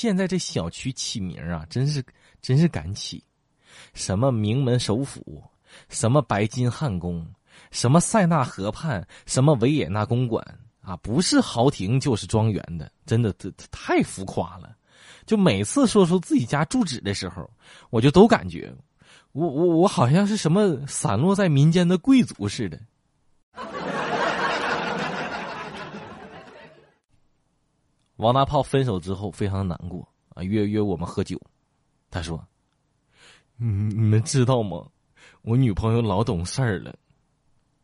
现在这小区起名啊，真是真是敢起，什么名门首府，什么白金汉宫，什么塞纳河畔，什么维也纳公馆啊，不是豪庭就是庄园的，真的这太浮夸了。就每次说出自己家住址的时候，我就都感觉，我我我好像是什么散落在民间的贵族似的。王大炮分手之后非常难过啊，约约我们喝酒。他说：“嗯，你们知道吗？我女朋友老懂事儿了。”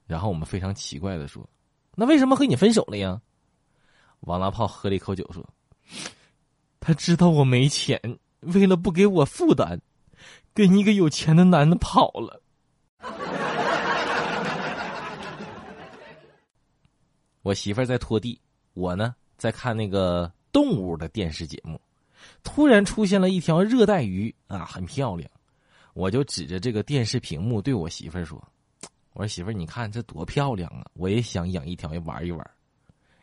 然后我们非常奇怪的说：“那为什么和你分手了呀？”王大炮喝了一口酒说。他知道我没钱，为了不给我负担，跟一个有钱的男的跑了。我媳妇儿在拖地，我呢在看那个动物的电视节目。突然出现了一条热带鱼啊，很漂亮。我就指着这个电视屏幕对我媳妇儿说：“我说媳妇儿，你看这多漂亮啊！我也想养一条玩一玩。”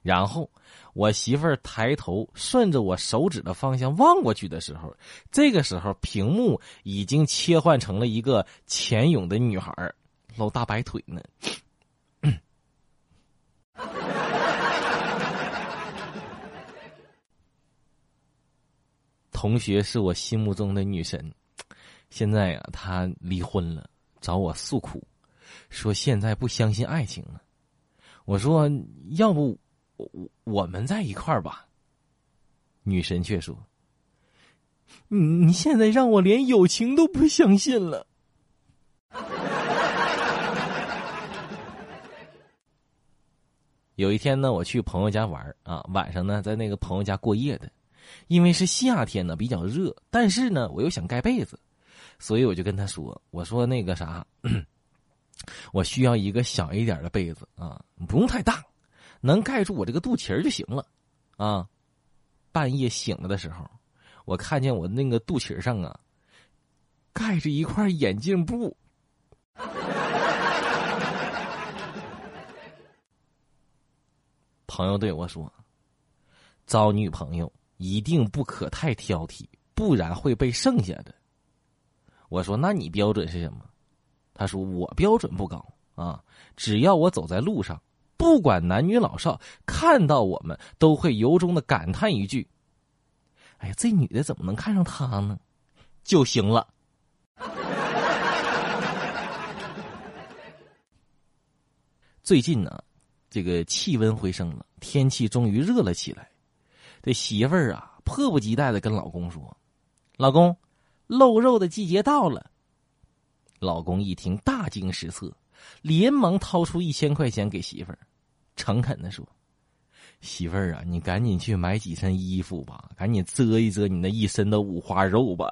然后，我媳妇儿抬头顺着我手指的方向望过去的时候，这个时候屏幕已经切换成了一个潜泳的女孩露大白腿呢。同学是我心目中的女神，现在呀，她离婚了，找我诉苦，说现在不相信爱情了。我说，要不。我我们在一块儿吧。女神却说：“你你现在让我连友情都不相信了。”有一天呢，我去朋友家玩啊，晚上呢在那个朋友家过夜的，因为是夏天呢比较热，但是呢我又想盖被子，所以我就跟他说：“我说那个啥，我需要一个小一点的被子啊，不用太大。”能盖住我这个肚脐儿就行了，啊！半夜醒了的时候，我看见我那个肚脐上啊，盖着一块眼镜布。朋友对我说：“找女朋友一定不可太挑剔，不然会被剩下的。”我说：“那你标准是什么？”他说：“我标准不高啊，只要我走在路上。”不管男女老少，看到我们都会由衷的感叹一句：“哎呀，这女的怎么能看上他呢？”就行了。最近呢，这个气温回升了，天气终于热了起来。这媳妇儿啊，迫不及待的跟老公说：“老公，露肉的季节到了。”老公一听，大惊失色，连忙掏出一千块钱给媳妇儿。诚恳的说：“媳妇儿啊，你赶紧去买几身衣服吧，赶紧遮一遮你那一身的五花肉吧。”